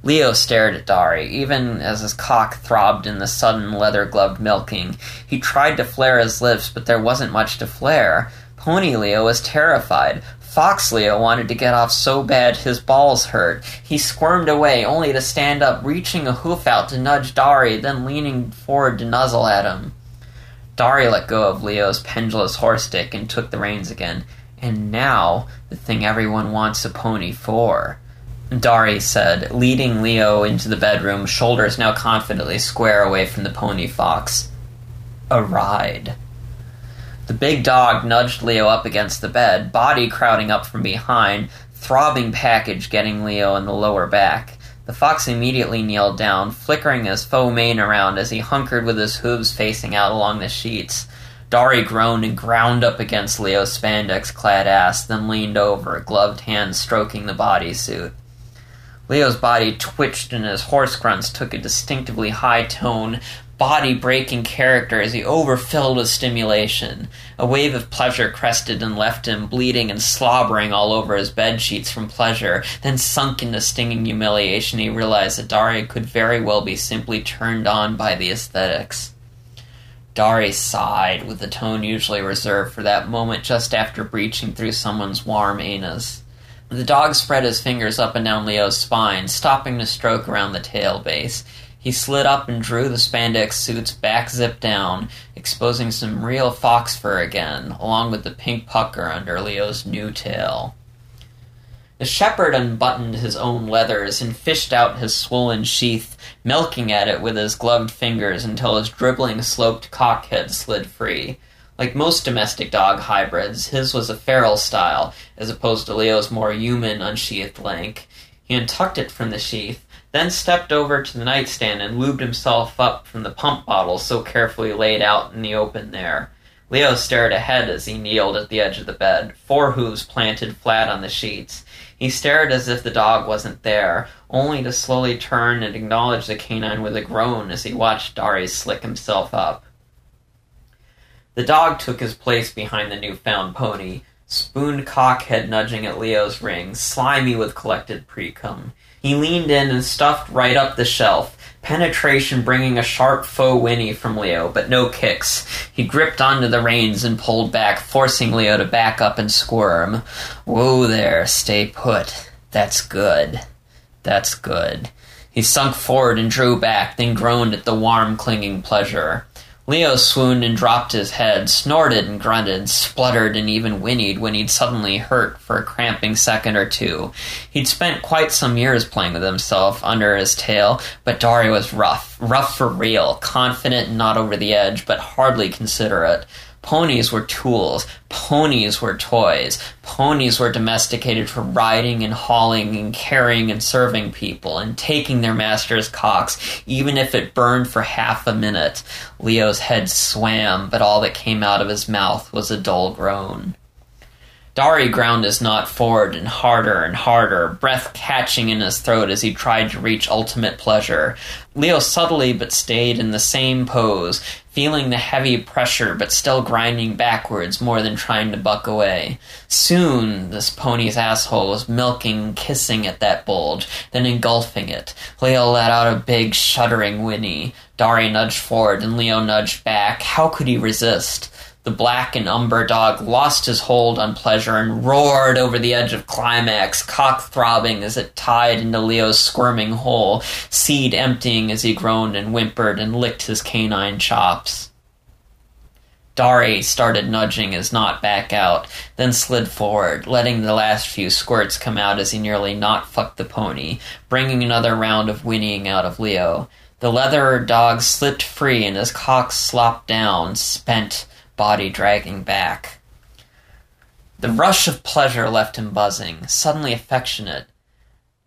Leo stared at Dari, even as his cock throbbed in the sudden leather gloved milking. He tried to flare his lips, but there wasn't much to flare. Pony Leo was terrified. Fox Leo wanted to get off so bad his balls hurt. He squirmed away, only to stand up, reaching a hoof out to nudge Dari, then leaning forward to nuzzle at him. Dari let go of Leo's pendulous horse stick and took the reins again. And now, the thing everyone wants a pony for. Dari said, leading Leo into the bedroom, shoulders now confidently square away from the pony fox. A ride. The big dog nudged Leo up against the bed, body crowding up from behind, throbbing package getting Leo in the lower back. The fox immediately kneeled down, flickering his faux mane around as he hunkered with his hooves facing out along the sheets. Dari groaned and ground up against Leo's spandex clad ass, then leaned over, gloved hands stroking the bodysuit. Leo's body twitched and his hoarse grunts took a distinctively high tone, body breaking character as he overfilled with stimulation. A wave of pleasure crested and left him bleeding and slobbering all over his bed sheets from pleasure, then sunk into stinging humiliation. He realized that Dari could very well be simply turned on by the aesthetics. Dari sighed with the tone usually reserved for that moment just after breaching through someone's warm anus. The dog spread his fingers up and down Leo's spine, stopping to stroke around the tail base. He slid up and drew the spandex suit's back zip down, exposing some real fox fur again, along with the pink pucker under Leo's new tail. The shepherd unbuttoned his own leathers and fished out his swollen sheath, milking at it with his gloved fingers until his dribbling sloped cockhead slid free. Like most domestic dog hybrids, his was a feral style, as opposed to Leo's more human unsheathed link. He untucked it from the sheath, then stepped over to the nightstand and lubed himself up from the pump bottle so carefully laid out in the open there. Leo stared ahead as he kneeled at the edge of the bed, four hooves planted flat on the sheets. He stared as if the dog wasn't there, only to slowly turn and acknowledge the canine with a groan as he watched Dari slick himself up. The dog took his place behind the newfound pony, spooned cockhead nudging at Leo's ring, slimy with collected precum. He leaned in and stuffed right up the shelf, penetration bringing a sharp faux whinny from Leo, but no kicks. He gripped onto the reins and pulled back, forcing Leo to back up and squirm. Whoa there, stay put. That's good. That's good. He sunk forward and drew back, then groaned at the warm, clinging pleasure. Leo swooned and dropped his head, snorted and grunted, spluttered and even whinnied when he'd suddenly hurt for a cramping second or two. He'd spent quite some years playing with himself under his tail, but Dari was rough, rough for real, confident and not over the edge, but hardly considerate. Ponies were tools. Ponies were toys. Ponies were domesticated for riding and hauling and carrying and serving people and taking their master's cocks, even if it burned for half a minute. Leo's head swam, but all that came out of his mouth was a dull groan. Dari ground his knot forward and harder and harder, breath catching in his throat as he tried to reach ultimate pleasure. Leo subtly but stayed in the same pose, feeling the heavy pressure but still grinding backwards more than trying to buck away. Soon, this pony's asshole was milking, kissing at that bulge, then engulfing it. Leo let out a big, shuddering whinny. Dari nudged forward and Leo nudged back. How could he resist? The black and umber dog lost his hold on pleasure and roared over the edge of climax, cock throbbing as it tied into Leo's squirming hole, seed emptying as he groaned and whimpered and licked his canine chops. Dari started nudging his knot back out, then slid forward, letting the last few squirts come out as he nearly not fucked the pony, bringing another round of whinnying out of Leo. The leather dog slipped free and his cock slopped down, spent, body dragging back. The rush of pleasure left him buzzing, suddenly affectionate.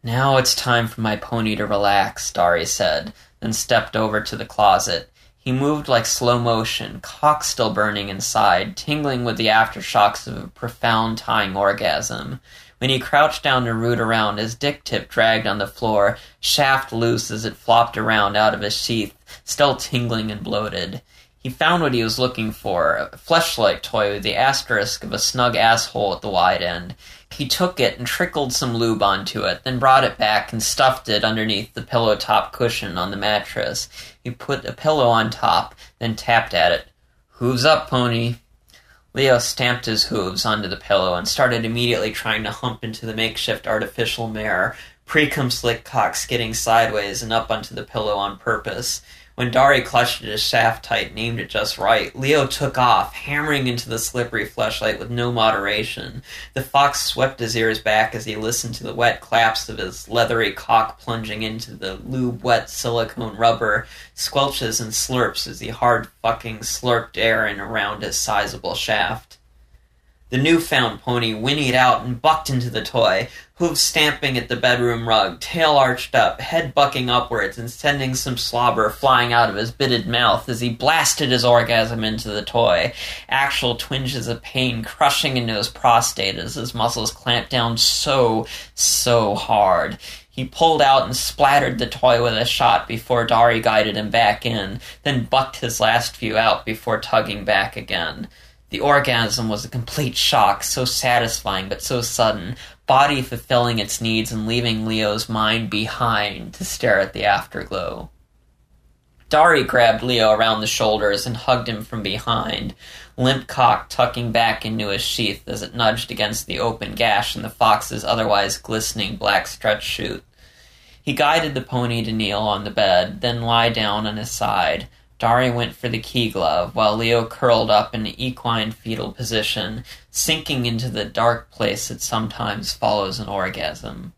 Now it's time for my pony to relax, Dari said, then stepped over to the closet. He moved like slow motion, cock still burning inside, tingling with the aftershocks of a profound tying orgasm. When he crouched down to root around, his dick tip dragged on the floor, shaft loose as it flopped around out of his sheath, still tingling and bloated. He found what he was looking for a fleshlight toy with the asterisk of a snug asshole at the wide end. He took it and trickled some lube onto it, then brought it back and stuffed it underneath the pillow top cushion on the mattress. He put a pillow on top, then tapped at it. Hooves up, pony. Leo stamped his hooves onto the pillow and started immediately trying to hump into the makeshift artificial mare, precum slick cock skidding sideways and up onto the pillow on purpose. When Dari clutched at his shaft tight and aimed it just right, Leo took off, hammering into the slippery fleshlight with no moderation. The fox swept his ears back as he listened to the wet claps of his leathery cock plunging into the lube-wet silicone rubber, squelches and slurps as he hard fucking slurped air in around his sizable shaft. The newfound pony whinnied out and bucked into the toy, hooves stamping at the bedroom rug, tail arched up, head bucking upwards, and sending some slobber flying out of his bitted mouth as he blasted his orgasm into the toy. Actual twinges of pain crushing into his prostate as his muscles clamped down so, so hard. He pulled out and splattered the toy with a shot before Dari guided him back in, then bucked his last few out before tugging back again. The orgasm was a complete shock, so satisfying but so sudden, body fulfilling its needs and leaving Leo's mind behind to stare at the afterglow. Dari grabbed Leo around the shoulders and hugged him from behind, limp cock tucking back into his sheath as it nudged against the open gash in the fox's otherwise glistening black stretch chute. He guided the pony to kneel on the bed, then lie down on his side, Dari went for the key glove, while Leo curled up in equine fetal position, sinking into the dark place that sometimes follows an orgasm.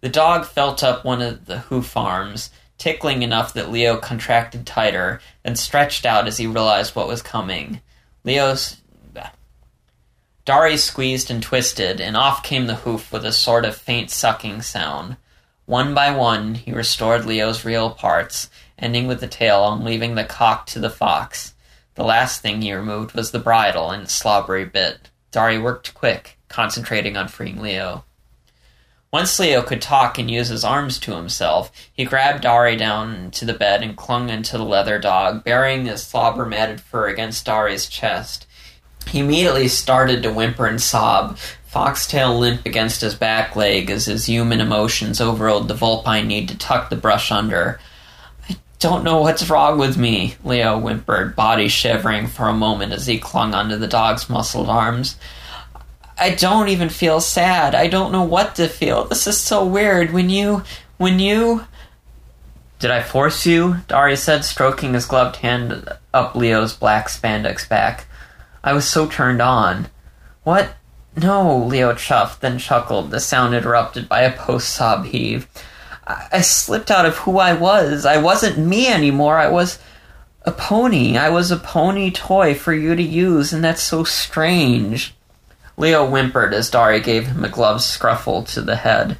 The dog felt up one of the hoof arms, tickling enough that Leo contracted tighter, then stretched out as he realized what was coming. Leo's. Dari squeezed and twisted, and off came the hoof with a sort of faint sucking sound. One by one, he restored Leo's real parts, ending with the tail and leaving the cock to the fox. The last thing he removed was the bridle and slobbery bit. Dari worked quick, concentrating on freeing Leo. Once Leo could talk and use his arms to himself, he grabbed Dari down to the bed and clung into the leather dog, burying his slobber matted fur against Dari's chest. He immediately started to whimper and sob, foxtail limp against his back leg as his human emotions overrode the vulpine need to tuck the brush under don't know what's wrong with me, Leo whimpered, body shivering for a moment as he clung onto the dog's muscled arms. I don't even feel sad. I don't know what to feel. This is so weird. When you. When you. Did I force you? Dari said, stroking his gloved hand up Leo's black spandex back. I was so turned on. What? No, Leo chuffed, then chuckled, the sound interrupted by a post sob heave. I slipped out of who I was. I wasn't me anymore. I was a pony. I was a pony toy for you to use, and that's so strange. Leo whimpered as Dari gave him a glove scruffle to the head.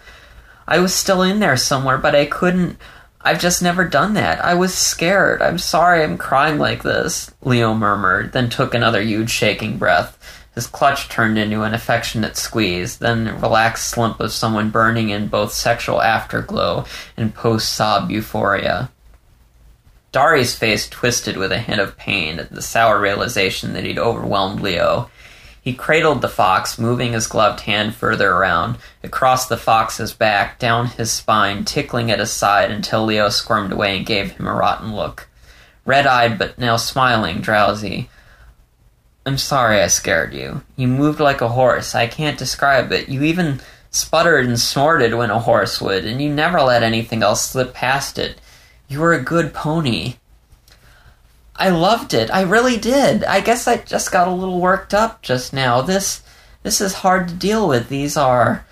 I was still in there somewhere, but I couldn't. I've just never done that. I was scared. I'm sorry I'm crying like this, Leo murmured, then took another huge shaking breath. His clutch turned into an affectionate squeeze, then relaxed slump of someone burning in both sexual afterglow and post sob euphoria. Dari's face twisted with a hint of pain at the sour realization that he'd overwhelmed Leo. He cradled the fox, moving his gloved hand further around, across the fox's back, down his spine, tickling at his side until Leo squirmed away and gave him a rotten look. Red eyed but now smiling, drowsy. I'm sorry I scared you. You moved like a horse. I can't describe it. You even sputtered and snorted when a horse would, and you never let anything else slip past it. You were a good pony. I loved it. I really did. I guess I just got a little worked up just now. This this is hard to deal with. These are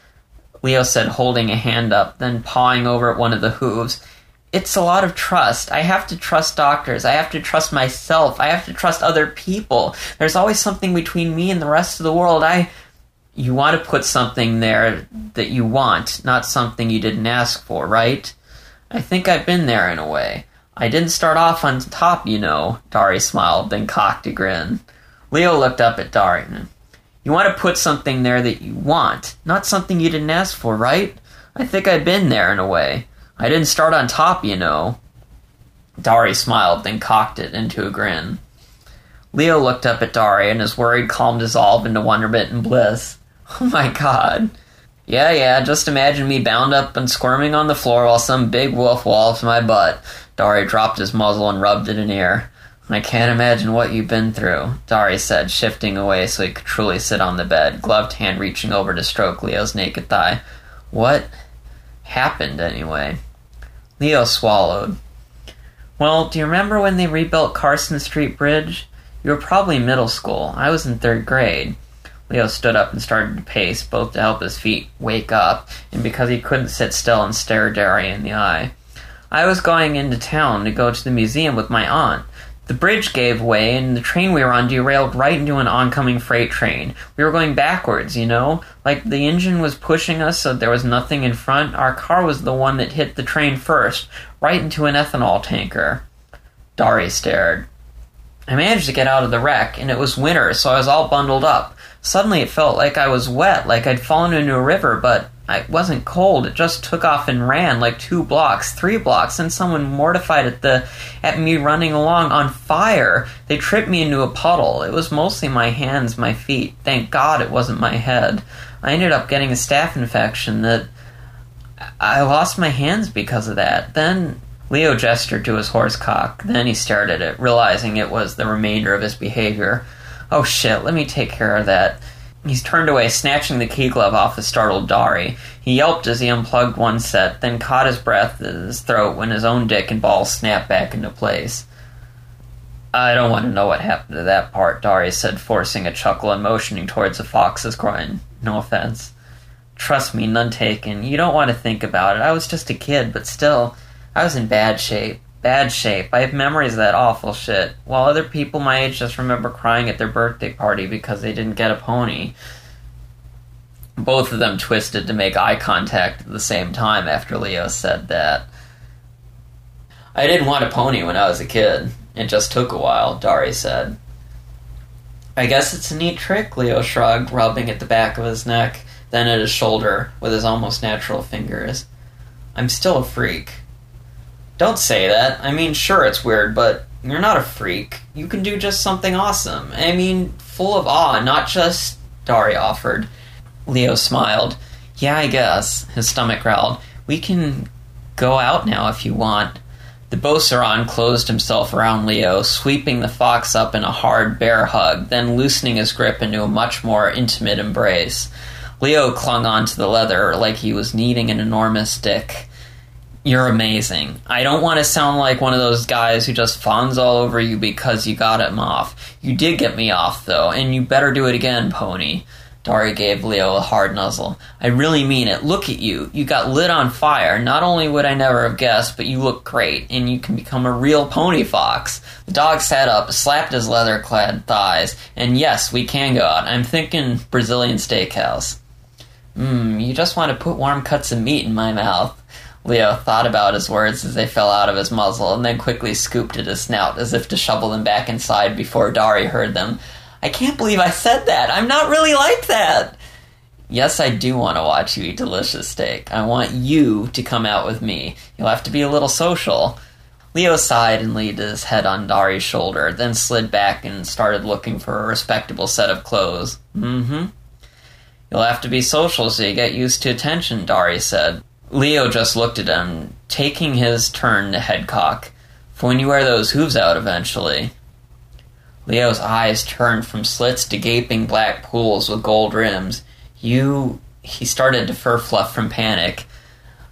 Leo said holding a hand up, then pawing over at one of the hooves it's a lot of trust. I have to trust doctors. I have to trust myself. I have to trust other people. There's always something between me and the rest of the world. I you want to put something there that you want, not something you didn't ask for, right? I think I've been there in a way. I didn't start off on top, you know. Dari smiled, then cocked a grin. Leo looked up at Dari. You want to put something there that you want, not something you didn't ask for, right? I think I've been there in a way. I didn't start on top, you know. Dari smiled, then cocked it into a grin. Leo looked up at Dari, and his worried calm dissolved into wonderment and bliss. [LAUGHS] Oh my god. Yeah, yeah, just imagine me bound up and squirming on the floor while some big wolf wallops my butt. Dari dropped his muzzle and rubbed it in ear. I can't imagine what you've been through, Dari said, shifting away so he could truly sit on the bed, gloved hand reaching over to stroke Leo's naked thigh. What happened, anyway? Leo swallowed. Well, do you remember when they rebuilt Carson Street Bridge? You were probably middle school. I was in third grade. Leo stood up and started to pace, both to help his feet wake up and because he couldn't sit still and stare Dari in the eye. I was going into town to go to the museum with my aunt. The bridge gave way, and the train we were on derailed right into an oncoming freight train. We were going backwards, you know? Like the engine was pushing us so there was nothing in front. Our car was the one that hit the train first, right into an ethanol tanker. Dari stared. I managed to get out of the wreck, and it was winter, so I was all bundled up. Suddenly it felt like I was wet, like I'd fallen into a river, but I wasn't cold. It just took off and ran like two blocks, three blocks, and someone mortified at the at me running along on fire. They tripped me into a puddle. It was mostly my hands, my feet. Thank God it wasn't my head. I ended up getting a staph infection that I lost my hands because of that. Then Leo gestured to his horse cock. Then he stared at it, realizing it was the remainder of his behavior. Oh shit, let me take care of that. He's turned away, snatching the key glove off the startled Dari. He yelped as he unplugged one set, then caught his breath at his throat when his own dick and balls snapped back into place. I don't want to know what happened to that part, Dari said, forcing a chuckle and motioning towards the fox's groin. No offense. Trust me, none taken. You don't want to think about it. I was just a kid, but still, I was in bad shape bad shape. I have memories of that awful shit. While other people my age just remember crying at their birthday party because they didn't get a pony. Both of them twisted to make eye contact at the same time after Leo said that. I didn't want a pony when I was a kid. It just took a while, Dari said. I guess it's a neat trick, Leo shrugged, rubbing at the back of his neck, then at his shoulder with his almost natural fingers. I'm still a freak. Don't say that. I mean, sure, it's weird, but you're not a freak. You can do just something awesome. I mean, full of awe, not just. Dari offered. Leo smiled. Yeah, I guess. His stomach growled. We can go out now if you want. The Beauceron closed himself around Leo, sweeping the fox up in a hard bear hug, then loosening his grip into a much more intimate embrace. Leo clung onto the leather like he was needing an enormous dick. You're amazing. I don't want to sound like one of those guys who just fawns all over you because you got him off. You did get me off, though, and you better do it again, pony. Dari gave Leo a hard nuzzle. I really mean it. Look at you. You got lit on fire. Not only would I never have guessed, but you look great, and you can become a real pony fox. The dog sat up, slapped his leather clad thighs, and yes, we can go out. I'm thinking Brazilian steakhouse. Mmm, you just want to put warm cuts of meat in my mouth. Leo thought about his words as they fell out of his muzzle, and then quickly scooped at his snout as if to shovel them back inside before Dari heard them. I can't believe I said that. I'm not really like that. Yes, I do want to watch you eat delicious steak. I want you to come out with me. You'll have to be a little social. Leo sighed and laid his head on Dari's shoulder, then slid back and started looking for a respectable set of clothes. Mm-hmm. You'll have to be social so you get used to attention, Dari said. Leo just looked at him, taking his turn to headcock. For when you wear those hooves out eventually. Leo's eyes turned from slits to gaping black pools with gold rims. You. He started to fur fluff from panic.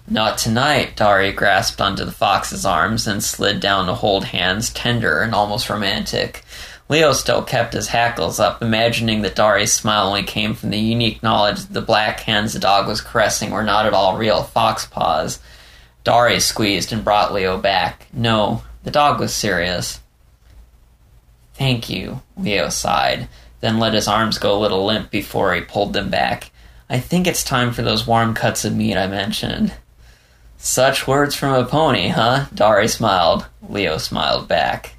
Not tonight, Dari grasped onto the fox's arms and slid down to hold hands, tender and almost romantic. Leo still kept his hackles up, imagining that Dari's smile only came from the unique knowledge that the black hands the dog was caressing were not at all real fox paws. Dari squeezed and brought Leo back. No, the dog was serious. Thank you, Leo sighed, then let his arms go a little limp before he pulled them back. I think it's time for those warm cuts of meat I mentioned. Such words from a pony, huh? Dari smiled. Leo smiled back.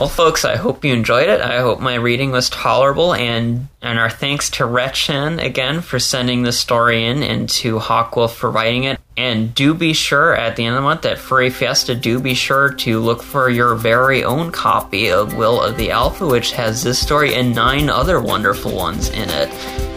Well, folks, I hope you enjoyed it. I hope my reading was tolerable, and and our thanks to Retchen again for sending the story in, and to Hawkwolf for writing it. And do be sure at the end of the month at Furry Fiesta, do be sure to look for your very own copy of Will of the Alpha, which has this story and nine other wonderful ones in it.